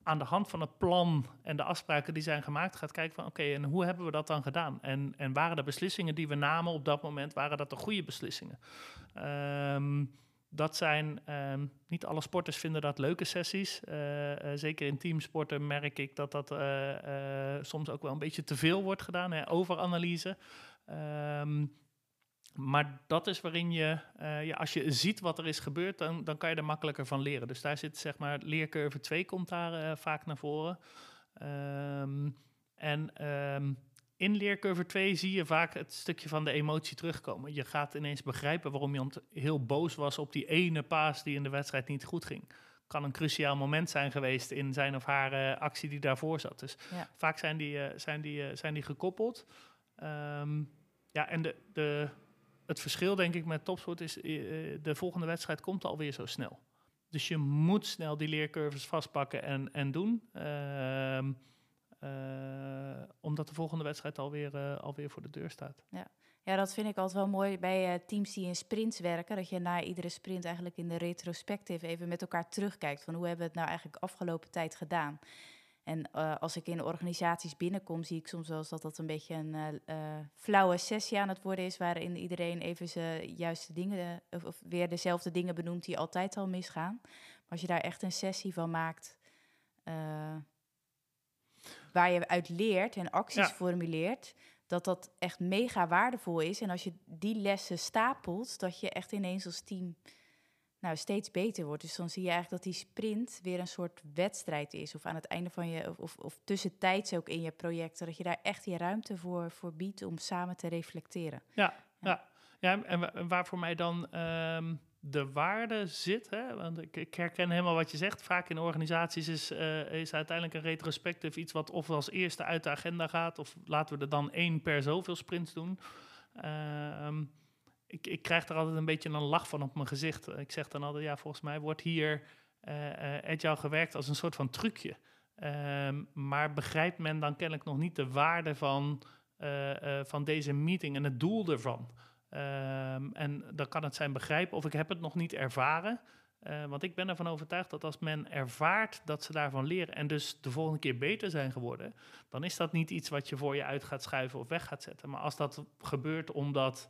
aan de hand van het plan en de afspraken die zijn gemaakt gaat kijken van oké, en hoe hebben we dat dan gedaan? En, en waren de beslissingen die we namen op dat moment, waren dat de goede beslissingen? Um, dat zijn, um, niet alle sporters vinden dat leuke sessies. Uh, uh, zeker in teamsporten merk ik dat dat uh, soms ook wel een beetje te veel wordt gedaan, hè, overanalyse. Um, maar dat is waarin je, uh, ja, als je ziet wat er is gebeurd, dan, dan kan je er makkelijker van leren. Dus daar zit zeg maar leercurve 2 komt daar uh, vaak naar voren. Um, en um, in leercurve 2 zie je vaak het stukje van de emotie terugkomen. Je gaat ineens begrijpen waarom iemand heel boos was op die ene paas die in de wedstrijd niet goed ging. Kan een cruciaal moment zijn geweest in zijn of haar uh, actie die daarvoor zat. Dus ja. vaak zijn die, zijn die, zijn die gekoppeld. Um, ja, en de, de, het verschil, denk ik, met topsport is, uh, de volgende wedstrijd komt alweer zo snel. Dus je moet snel die leercurves vastpakken en, en doen. Uh, uh, omdat de volgende wedstrijd alweer, uh, alweer voor de deur staat. Ja. ja, dat vind ik altijd wel mooi bij teams die in sprints werken. Dat je na iedere sprint eigenlijk in de retrospective even met elkaar terugkijkt. Van hoe hebben we het nou eigenlijk afgelopen tijd gedaan? En uh, als ik in organisaties binnenkom, zie ik soms wel eens dat dat een beetje een uh, uh, flauwe sessie aan het worden is, waarin iedereen even zijn juiste dingen, of, of, weer dezelfde dingen benoemt die altijd al misgaan. Maar als je daar echt een sessie van maakt, waar je uit leert en acties ja. formuleert, dat dat echt mega waardevol is. En als je die lessen stapelt, dat je echt ineens als team nou, steeds beter wordt. Dus dan zie je eigenlijk dat die sprint weer een soort wedstrijd is. Of aan het einde van je, of, of, of tussentijds ook in je projecten. Dat je daar echt je ruimte voor, voor biedt om samen te reflecteren. Ja, ja. ja. en waar voor mij dan um, de waarde zit. Hè? Want ik, ik, herken helemaal wat je zegt. Vaak in organisaties is, uh, is uiteindelijk een retrospectief iets wat of als eerste uit de agenda gaat. Of laten we er dan één per zoveel sprints doen. Uh, ik, ik krijg er altijd een beetje een lach van op mijn gezicht. Ik zeg dan altijd, ja, volgens mij wordt hier uh, uh, agile gewerkt als een soort van trucje. Um, maar begrijpt men dan kennelijk nog niet de waarde van, uh, van deze meeting en het doel ervan? Um, en dan kan het zijn begrijpen of ik heb het nog niet ervaren. Want ik ben ervan overtuigd dat als men ervaart dat ze daarvan leren en dus de volgende keer beter zijn geworden, dan is dat niet iets wat je voor je uit gaat schuiven of weg gaat zetten. Maar als dat gebeurt omdat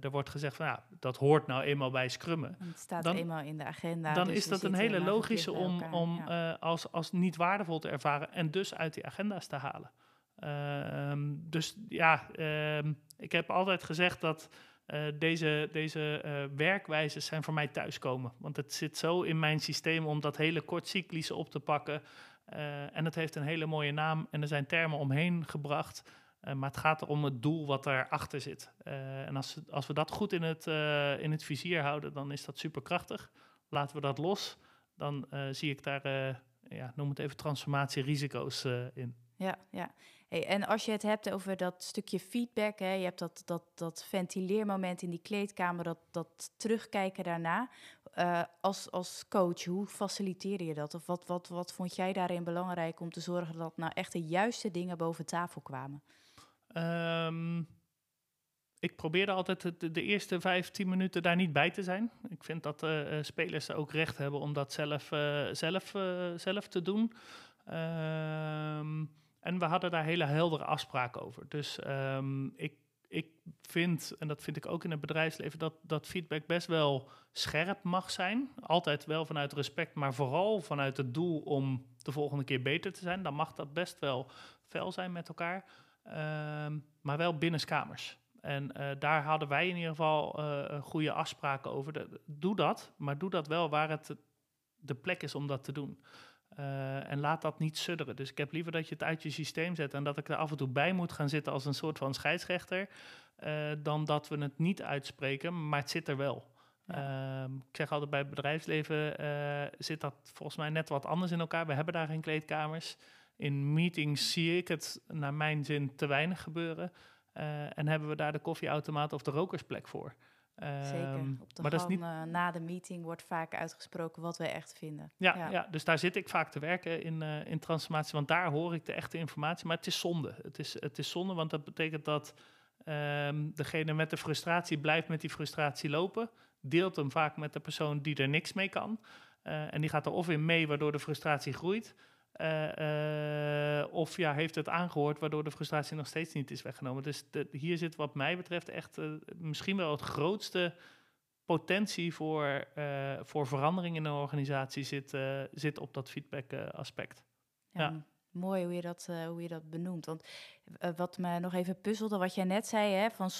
er wordt gezegd van ja, dat hoort nou eenmaal bij scrummen. Het staat dan, eenmaal in de agenda. Dan dus is dat een hele logische om, om ja. uh, als, als niet waardevol te ervaren en dus uit die agenda's te halen. Um, dus ja, um, ik heb altijd gezegd dat deze, deze werkwijzes zijn voor mij thuiskomen. Want het zit zo in mijn systeem om dat hele kortcyclische op te pakken. en het heeft een hele mooie naam en er zijn termen omheen gebracht. Uh, maar het gaat om het doel wat erachter zit. Uh, en als, als we dat goed in het, uh, in het vizier houden, dan is dat superkrachtig. Laten we dat los, dan zie ik daar, ja, noem het even transformatierisico's in. Ja, ja. Hey, en als je het hebt over dat stukje feedback, hè, je hebt dat, dat, dat ventileermoment in die kleedkamer, dat, dat terugkijken daarna. als, als coach, hoe faciliteer je dat? Of wat, wat, wat vond jij daarin belangrijk om te zorgen dat nou echt de juiste dingen boven tafel kwamen? Um, ik probeerde altijd de, de, eerste vijf, tien minuten daar niet bij te zijn. Ik vind dat uh, spelers ook recht hebben om dat zelf, uh, zelf, zelf te doen. Ehm, en we hadden daar hele heldere afspraken over. Dus ehm, ik, ik vind, en dat vind ik ook in het bedrijfsleven, dat, dat feedback best wel scherp mag zijn. Altijd wel vanuit respect, maar vooral vanuit het doel om de volgende keer beter te zijn. Dan mag dat best wel fel zijn met elkaar. Ehm, maar wel binnenskamers. En uh, daar hadden wij in ieder geval uh, goede afspraken over. De, doe dat, maar doe dat wel waar het de plek is om dat te doen. Uh, en laat dat niet sudderen. Dus ik heb liever dat je het uit je systeem zet en dat ik er af en toe bij moet gaan zitten als een soort van scheidsrechter, dan dat we het niet uitspreken, maar het zit er wel. Ja. Uh, ik zeg altijd bij het bedrijfsleven zit dat volgens mij net wat anders in elkaar. We hebben daar geen kleedkamers. In meetings zie ik het naar mijn zin te weinig gebeuren. Uh, en hebben we daar de koffieautomaat of de rokersplek voor. Zeker. Op de maar dat is niet... Uh, na de meeting wordt vaak uitgesproken wat wij echt vinden. Ja, ja. ja dus daar zit ik vaak te werken in, in transformatie, want daar hoor ik de echte informatie. Maar het is zonde. Het is, het is zonde, want dat betekent dat um, degene met de frustratie blijft met die frustratie lopen. Deelt hem vaak met de persoon die er niks mee kan. en die gaat er of in mee, waardoor de frustratie groeit. Uh, uh, of ja, heeft het aangehoord, waardoor de frustratie nog steeds niet is weggenomen. Dus de, hier zit wat mij betreft echt uh, misschien wel het grootste potentie voor, voor verandering in een organisatie zit, zit op dat feedback aspect. Ja, ja. Mooi hoe je dat, hoe je dat benoemt. Want wat me nog even puzzelde, wat jij net zei, hè, van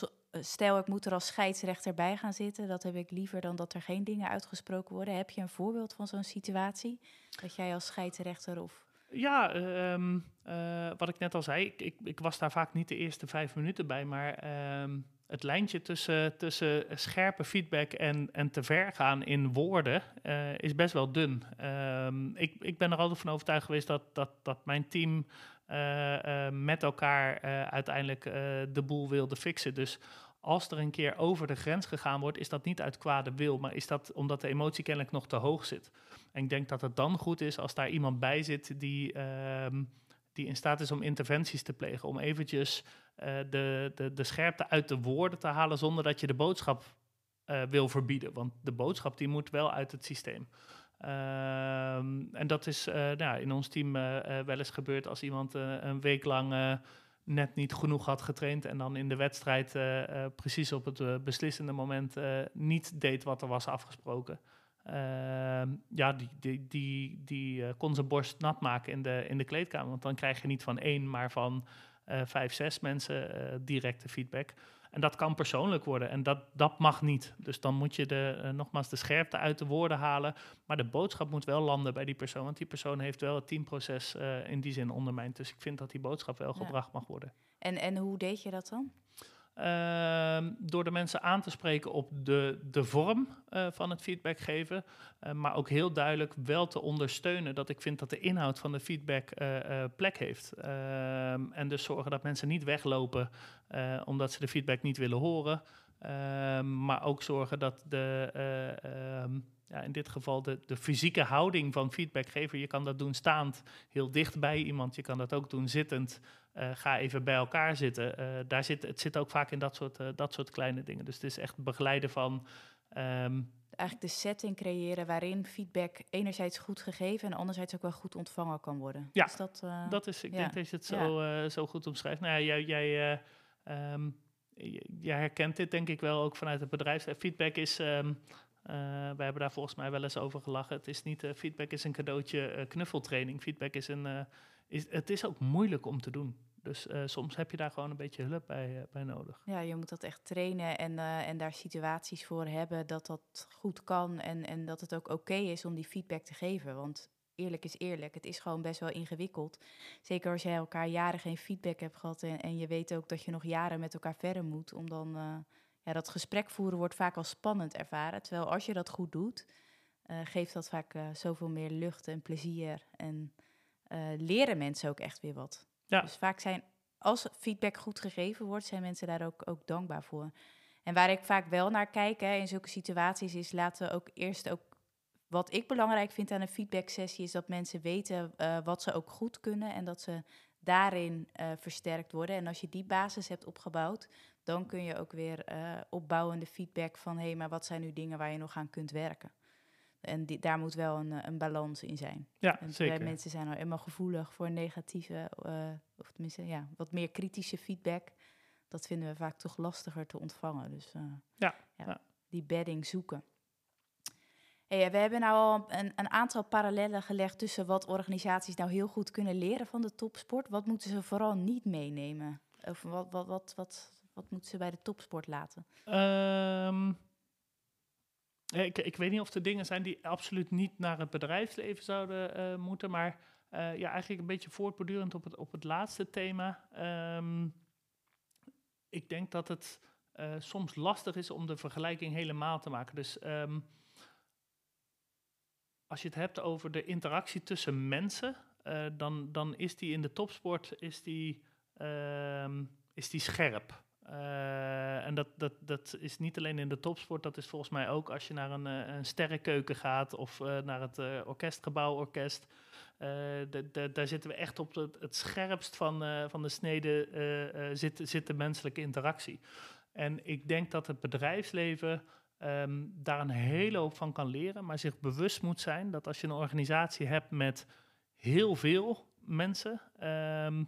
stel ik moet er als scheidsrechter bij gaan zitten, dat heb ik liever dan dat er geen dingen uitgesproken worden. Heb je een voorbeeld van zo'n situatie? Dat jij als scheidsrechter of ja, um, uh, wat ik net al zei, ik, ik, was daar vaak niet de eerste vijf minuten bij, maar um, het lijntje tussen, tussen scherpe feedback en, en te ver gaan in woorden uh, is best wel dun. Um, ik, ik ben er altijd van overtuigd geweest dat, dat, dat mijn team uh, met elkaar uiteindelijk de boel wilde fixen. Dus als er een keer over de grens gegaan wordt, is dat niet uit kwade wil, maar is dat omdat de emotie kennelijk nog te hoog zit. En ik denk dat het dan goed is als daar iemand bij zit die, uh, die in staat is om interventies te plegen. Om eventjes uh, de, de, de scherpte uit de woorden te halen zonder dat je de boodschap uh, wil verbieden. Want de boodschap die moet wel uit het systeem. Ehm, en dat is uh, nou, in ons team wel eens gebeurd als iemand een week lang net niet genoeg had getraind en dan in de wedstrijd precies op het beslissende moment niet deed wat er was afgesproken. Uh, ja, die, die, die, die uh, kon zijn borst nat maken in de, in de kleedkamer. Want dan krijg je niet van één, maar van uh, vijf, zes mensen eh, directe feedback. En dat kan persoonlijk worden en dat, dat mag niet. Dus dan moet je de, nogmaals de scherpte uit de woorden halen. Maar de boodschap moet wel landen bij die persoon. Want die persoon heeft wel het teamproces in die zin ondermijnd. Dus ik vind dat die boodschap wel ja. gebracht mag worden. En, en hoe deed je dat dan? Uh, door de mensen aan te spreken op de, de vorm uh, van het feedback geven, uh, maar ook heel duidelijk wel te ondersteunen dat ik vind dat de inhoud van de feedback eh, plek heeft. Ehm, en dus zorgen dat mensen niet weglopen omdat ze de feedback niet willen horen, ehm, maar ook zorgen dat de ja, in dit geval de, de fysieke houding van feedbackgever. Je kan dat doen staand, heel dicht bij iemand. Je kan dat ook doen zittend. Uh, ga even bij elkaar zitten. Uh, daar zit, het zit ook vaak in dat soort, uh, dat soort kleine dingen. Dus het is echt begeleiden van. Um, Eigenlijk de setting creëren waarin feedback enerzijds goed gegeven en anderzijds ook wel goed ontvangen kan worden. Ja, is dat, dat is, ik ja. denk dat je het zo, ja. zo goed omschrijft. Nou ja, jij, jij, um, jij herkent dit denk ik wel ook vanuit het bedrijf. Feedback is. Um, uh, wij hebben daar volgens mij wel eens over gelachen. Het is niet uh, feedback is een cadeautje knuffeltraining. Feedback is een. is, het is ook moeilijk om te doen. Dus soms heb je daar gewoon een beetje hulp bij, bij nodig. Ja, je moet dat echt trainen en, en daar situaties voor hebben dat dat goed kan. En, en dat het ook oké is om die feedback te geven. Want eerlijk is eerlijk, het is gewoon best wel ingewikkeld. Zeker als je elkaar jaren geen feedback hebt gehad. En, en je weet ook dat je nog jaren met elkaar verder moet om dan ja, dat gesprek voeren wordt vaak als spannend ervaren. Terwijl als je dat goed doet, uh, geeft dat vaak uh, zoveel meer lucht en plezier. En leren mensen ook echt weer wat. Ja. Dus vaak zijn, als feedback goed gegeven wordt, zijn mensen daar ook, ook dankbaar voor. En waar ik vaak wel naar kijk hè, in zulke situaties, is laten we ook eerst ook. Wat ik belangrijk vind aan een feedback sessie, is dat mensen weten wat ze ook goed kunnen en dat ze daarin versterkt worden. En als je die basis hebt opgebouwd, dan kun je ook weer uh, opbouwende feedback van hé, hey, maar wat zijn nu dingen waar je nog aan kunt werken? En die, daar moet wel een, een balans in zijn. Ja, En zeker. wij mensen zijn nou eenmaal gevoelig voor negatieve, eh, of tenminste ja, wat meer kritische feedback. Dat vinden we vaak toch lastiger te ontvangen. Dus eh, Ja, ja. die bedding zoeken. Hey, we hebben nou al een, een aantal parallellen gelegd tussen wat organisaties nou heel goed kunnen leren van de topsport. Wat moeten ze vooral niet meenemen? Of wat, wat, wat, wat, wat moeten ze bij de topsport laten? Ehm, ja, ik, ik weet niet of er dingen zijn die absoluut niet naar het bedrijfsleven zouden eh, moeten, maar eh, ja, eigenlijk een beetje voortbordurend op het, op het laatste thema. Ehm, ik denk dat het eh, soms lastig is om de vergelijking helemaal te maken. Dus ehm, als je het hebt over de interactie tussen mensen, eh, dan, dan is die in de topsport is die, ehm, is die scherp. Eh, en dat, dat, dat is niet alleen in de topsport, dat is volgens mij ook als je naar een, eh, een sterrenkeuken gaat of naar het orkestgebouworkest. De- de- daar zitten we echt op het, het scherpst van, van de snede zit, zit de menselijke interactie. En ik denk dat het bedrijfsleven ehm, daar een hele hoop van kan leren, maar zich bewust moet zijn dat als je een organisatie hebt met heel veel mensen, ehm,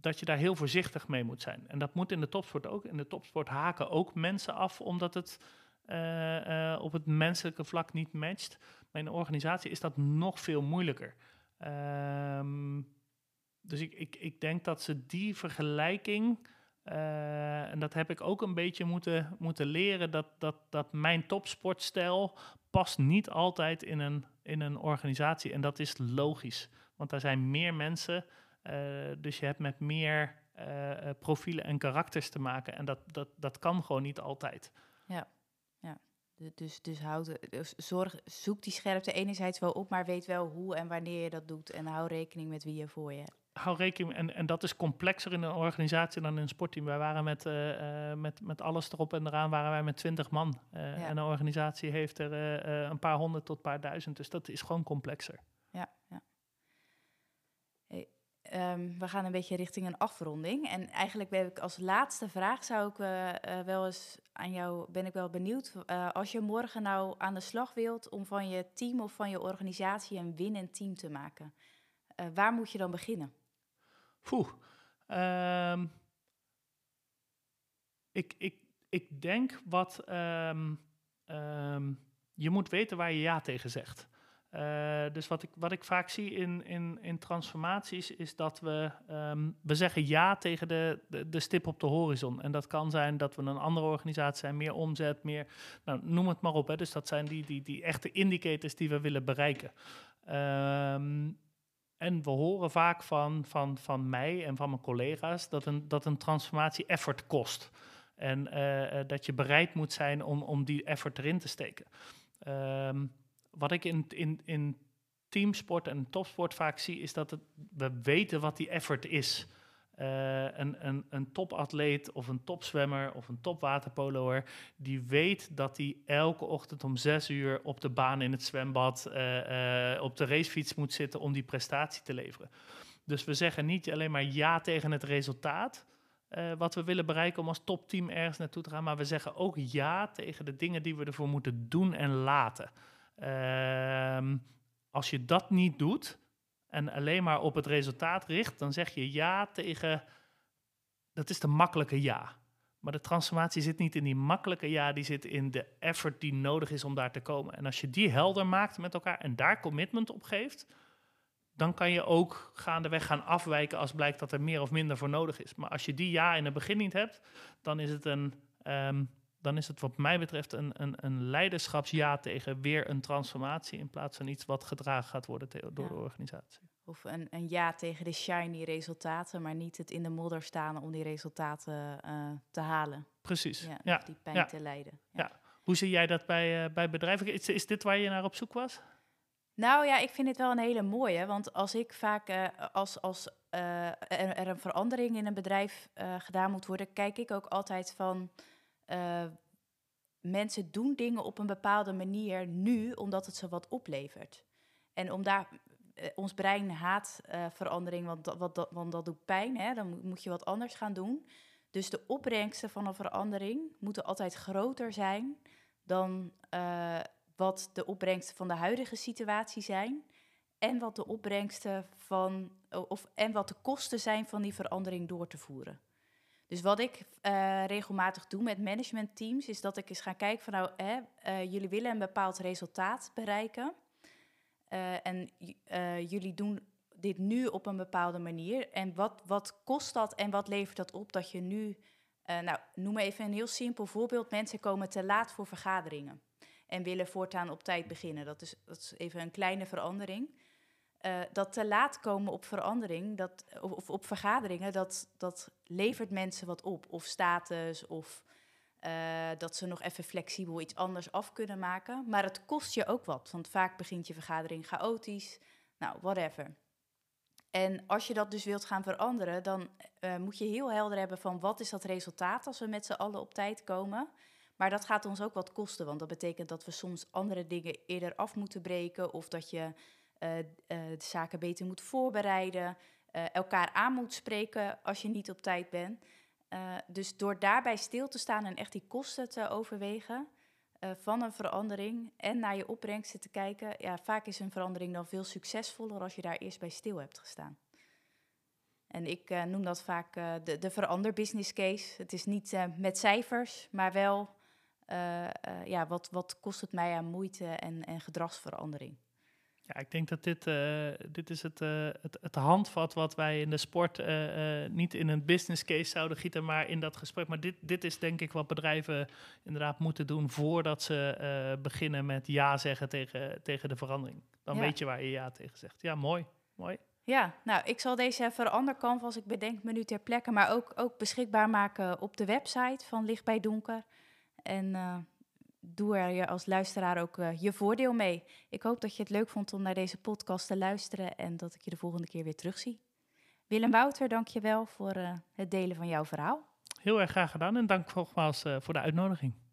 dat je daar heel voorzichtig mee moet zijn. En dat moet in de topsport ook. In de topsport haken ook mensen af, omdat het eh, eh, op het menselijke vlak niet matcht. Maar in een organisatie is dat nog veel moeilijker. Ehm, dus ik, ik, ik denk dat ze die vergelijking, eh, en dat heb ik ook een beetje moeten, moeten leren, dat, dat, dat mijn topsportstijl past niet altijd in een, in een organisatie. En dat is logisch, want daar zijn meer mensen. eh, dus je hebt met meer eh, profielen en karakters te maken. En dat, dat, dat kan gewoon niet altijd. Du- Dus, dus, houd, dus zorg, zoek die scherpte enerzijds wel op, maar weet wel hoe en wanneer je dat doet. En hou rekening met wie je voor je hebt. Hou rekening, en, en dat is complexer in een organisatie dan in een sportteam. Wij waren met, eh, eh, met, met alles erop en eraan, waren wij met twintig man. Eh, Ja. En een organisatie heeft er een paar honderd tot een paar duizend. Dus dat is gewoon complexer. Ja, ja. Hey, ehm, we gaan een beetje richting een afronding. En eigenlijk ben ik als laatste vraag zou ik wel eens aan jou, ben ik wel benieuwd. als je morgen nou aan de slag wilt om van je team of van je organisatie een winnend team te maken, waar moet je dan beginnen? Poeh. Ehm, ik, ik, ik denk wat. ehm, ehm, je moet weten waar je ja tegen zegt. Eh, dus wat ik, wat ik vaak zie in, in, in transformaties is dat we, we zeggen ja tegen de, de, de stip op de horizon. En dat kan zijn dat we een andere organisatie zijn, meer omzet, meer, nou, noem het maar op. Hè. Dus dat zijn die, die, die echte indicators die we willen bereiken. Ehm, en we horen vaak van, van, van mij en van mijn collega's dat een, dat een transformatie effort kost. En eh, eh, dat je bereid moet zijn om, om die effort erin te steken. Ehm, wat ik in, in, in teamsport en topsport vaak zie, is dat we weten wat die effort is. Eh, een, een, een topatleet of een topzwemmer of een topwaterpoloer, die weet dat hij elke ochtend om zes uur op de baan in het zwembad eh, eh, op de racefiets moet zitten om die prestatie te leveren. Dus we zeggen niet alleen maar ja tegen het resultaat, wat we willen bereiken om als topteam ergens naartoe te gaan, maar we zeggen ook ja tegen de dingen die we ervoor moeten doen en laten. Ehm, als je dat niet doet en alleen maar op het resultaat richt, dan zeg je ja tegen. Dat is de makkelijke ja. Maar de transformatie zit niet in die makkelijke ja, die zit in de effort die nodig is om daar te komen. En als je die helder maakt met elkaar en daar commitment op geeft, dan kan je ook gaandeweg gaan afwijken als blijkt dat er meer of minder voor nodig is. Maar als je die ja in het begin niet hebt, dan is het een. ehm, dan is het wat mij betreft een, een, een leiderschapsja tegen weer een transformatie in plaats van iets wat gedragen gaat worden door Ja. de organisatie. Of een, een ja tegen de shiny resultaten, maar niet het in de modder staan om die resultaten eh, te halen. Precies. Ja, die pijn ja. te lijden. Ja. Hoe zie jij dat bij, eh, bij bedrijven? Is, is dit waar je naar op zoek was? Nou ja, ik vind dit wel een hele mooie. Want als ik vaak, eh, als, als er, er een verandering in een bedrijf gedaan moet worden, kijk ik ook altijd van. Eh, mensen doen dingen op een bepaalde manier nu, omdat het ze wat oplevert. En om daar. eh, ons brein haat eh, verandering, want dat, wat, want dat doet pijn. Hè? Dan moet- je wat anders gaan doen. Dus de opbrengsten van een verandering moeten altijd groter zijn dan wat de opbrengsten van de huidige situatie zijn en wat de opbrengsten van, of, en wat de kosten zijn van die verandering door te voeren. Dus wat ik uh, regelmatig doe met managementteams, is dat ik eens ga kijken van nou, hè, uh, jullie willen een bepaald resultaat bereiken. Uh, en jullie doen dit nu op een bepaalde manier. En wat, wat kost dat en wat levert dat op dat je nu, nou, noem even een heel simpel voorbeeld. Mensen komen te laat voor vergaderingen en willen voortaan op tijd beginnen. Dat is, dat is even een kleine verandering. Uh, dat te laat komen op verandering, dat, of, op vergaderingen, dat, dat levert mensen wat op. Of status, of uh, dat ze nog even flexibel iets anders af kunnen maken. Maar het kost je ook wat, want vaak begint je vergadering chaotisch. Nou, whatever. En als je dat dus wilt gaan veranderen, dan uh, moet je heel helder hebben van wat is dat resultaat als we met z'n allen op tijd komen. Maar dat gaat ons ook wat kosten, want dat betekent dat we soms andere dingen eerder af moeten breken of dat je de zaken beter moet voorbereiden, uh, elkaar aan moet spreken als je niet op tijd bent. dus door daarbij stil te staan en echt die kosten te overwegen van een verandering en naar je opbrengsten te kijken, ja, vaak is een verandering dan veel succesvoller als je daar eerst bij stil hebt gestaan. En ik noem dat vaak de, de verander business case. Het is niet met cijfers, maar wel ja, wat, wat kost het mij aan moeite en, en gedragsverandering. Ja, ik denk dat dit, uh, dit is het, uh, het, het handvat wat wij in de sport uh, niet in een business case zouden gieten, maar in dat gesprek. Maar dit, dit is denk ik wat bedrijven inderdaad moeten doen voordat ze beginnen met ja zeggen tegen, tegen de verandering. Dan weet je waar je ja tegen zegt. Ja, mooi. mooi. Ja, nou, ik zal deze verandercanvas, ik bedenk me nu ter plekke, maar ook, ook beschikbaar maken op de website van Licht bij Donker. En doe er je als luisteraar ook uh, je voordeel mee. Ik hoop dat je het leuk vond om naar deze podcast te luisteren en dat ik je de volgende keer weer terugzie. Willem Wouter, dank je wel voor uh, het delen van jouw verhaal. Heel erg graag gedaan en dank nogmaals uh, voor de uitnodiging.